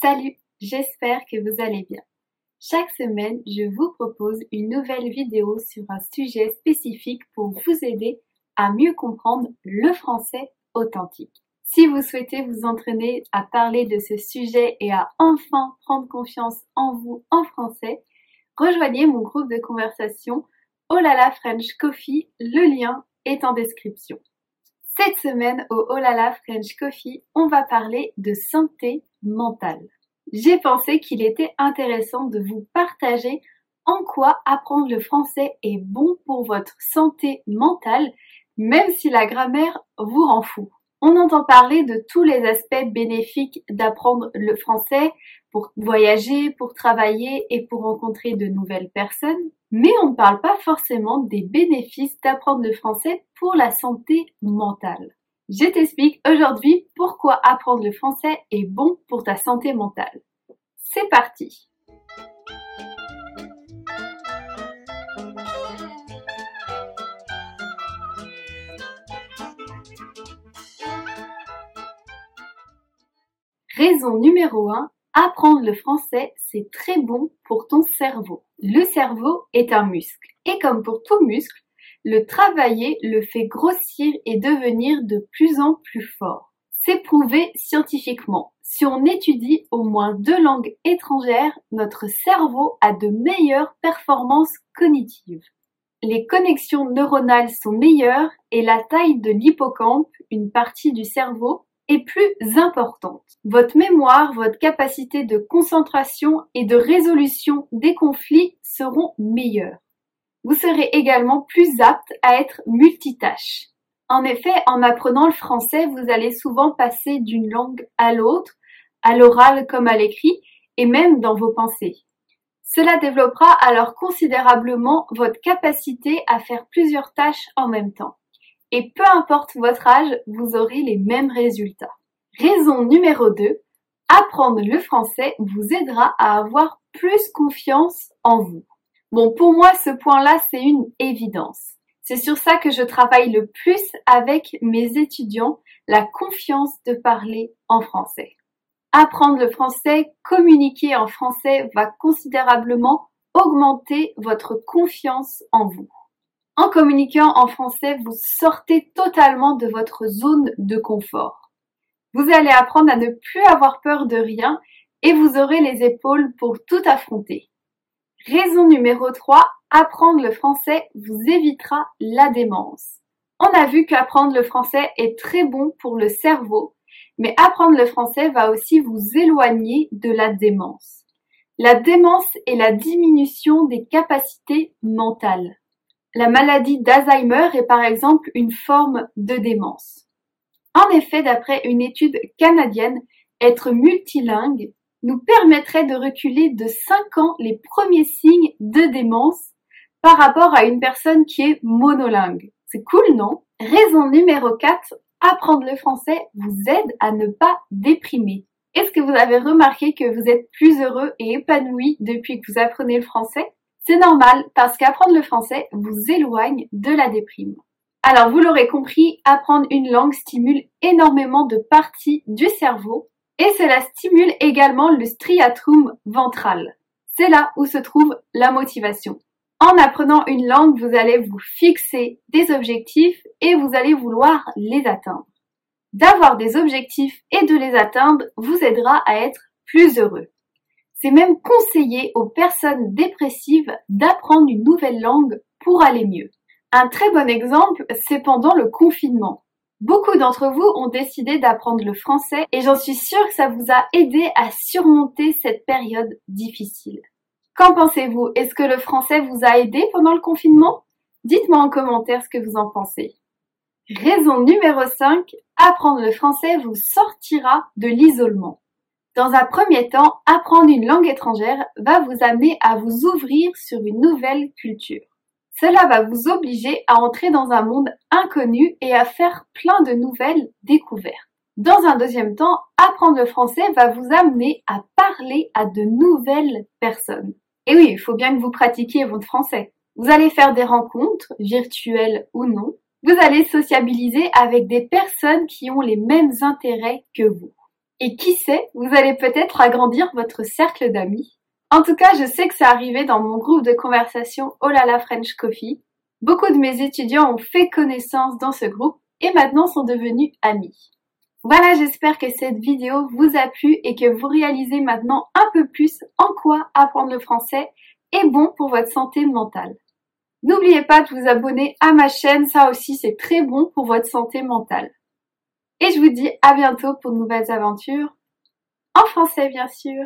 Salut, j'espère que vous allez bien. Chaque semaine, je vous propose une nouvelle vidéo sur un sujet spécifique pour vous aider à mieux comprendre le français authentique. Si vous souhaitez vous entraîner à parler de ce sujet et à enfin prendre confiance en vous en français, rejoignez mon groupe de conversation Olala French Coffee, le lien est en description. Cette semaine au Olala French Coffee, on va parler de santé mentale. J'ai pensé qu'il était intéressant de vous partager en quoi apprendre le français est bon pour votre santé mentale, même si la grammaire vous rend fou. On entend parler de tous les aspects bénéfiques d'apprendre le français pour voyager, pour travailler et pour rencontrer de nouvelles personnes, mais on ne parle pas forcément des bénéfices d'apprendre le français pour la santé mentale. Je t'explique aujourd'hui pourquoi apprendre le français est bon pour ta santé mentale. C'est parti Raison numéro 1, apprendre le français, c'est très bon pour ton cerveau. Le cerveau est un muscle. Et comme pour tout muscle, le travailler le fait grossir et devenir de plus en plus fort. C'est prouvé scientifiquement. Si on étudie au moins deux langues étrangères, notre cerveau a de meilleures performances cognitives. Les connexions neuronales sont meilleures et la taille de l'hippocampe, une partie du cerveau, est plus importante. Votre mémoire, votre capacité de concentration et de résolution des conflits seront meilleures. Vous serez également plus apte à être multitâche. En effet, en apprenant le français, vous allez souvent passer d'une langue à l'autre, à l'oral comme à l'écrit, et même dans vos pensées. Cela développera alors considérablement votre capacité à faire plusieurs tâches en même temps et peu importe votre âge, vous aurez les mêmes résultats. Raison numéro 2, apprendre le français vous aidera à avoir plus confiance en vous. Bon, pour moi, ce point-là, c'est une évidence. C'est sur ça que je travaille le plus avec mes étudiants, la confiance de parler en français. Apprendre le français, communiquer en français va considérablement augmenter votre confiance en vous. En communiquant en français, vous sortez totalement de votre zone de confort. Vous allez apprendre à ne plus avoir peur de rien et vous aurez les épaules pour tout affronter. Raison numéro 3, apprendre le français vous évitera la démence. On a vu qu'apprendre le français est très bon pour le cerveau, mais apprendre le français va aussi vous éloigner de la démence. La démence est la diminution des capacités mentales. La maladie d'Alzheimer est par exemple une forme de démence. En effet, d'après une étude canadienne, être multilingue nous permettrait de reculer de 5 ans les premiers signes de démence par rapport à une personne qui est monolingue. C'est cool, non? Raison numéro 4, apprendre le français vous aide à ne pas déprimer. Est-ce que vous avez remarqué que vous êtes plus heureux et épanoui depuis que vous apprenez le français? C'est normal parce qu'apprendre le français vous éloigne de la déprime. Alors vous l'aurez compris, apprendre une langue stimule énormément de parties du cerveau et cela stimule également le striatum ventral. C'est là où se trouve la motivation. En apprenant une langue, vous allez vous fixer des objectifs et vous allez vouloir les atteindre. D'avoir des objectifs et de les atteindre vous aidera à être plus heureux. C'est même conseillé aux personnes dépressives d'apprendre une nouvelle langue pour aller mieux. Un très bon exemple, c'est pendant le confinement. Beaucoup d'entre vous ont décidé d'apprendre le français et j'en suis sûre que ça vous a aidé à surmonter cette période difficile. Qu'en pensez-vous? Est-ce que le français vous a aidé pendant le confinement? Dites-moi en commentaire ce que vous en pensez. Raison numéro 5, apprendre le français vous sortira de l'isolement. Dans un premier temps, apprendre une langue étrangère va vous amener à vous ouvrir sur une nouvelle culture. Cela va vous obliger à entrer dans un monde inconnu et à faire plein de nouvelles découvertes. Dans un deuxième temps, apprendre le français va vous amener à parler à de nouvelles personnes. Et oui, il faut bien que vous pratiquiez votre français. Vous allez faire des rencontres, virtuelles ou non. Vous allez sociabiliser avec des personnes qui ont les mêmes intérêts que vous. Et qui sait, vous allez peut-être agrandir votre cercle d'amis. En tout cas, je sais que c'est arrivé dans mon groupe de conversation Oh là French Coffee. Beaucoup de mes étudiants ont fait connaissance dans ce groupe et maintenant sont devenus amis. Voilà, j'espère que cette vidéo vous a plu et que vous réalisez maintenant un peu plus en quoi apprendre le français est bon pour votre santé mentale. N'oubliez pas de vous abonner à ma chaîne, ça aussi c'est très bon pour votre santé mentale. Et je vous dis à bientôt pour de nouvelles aventures, en français bien sûr.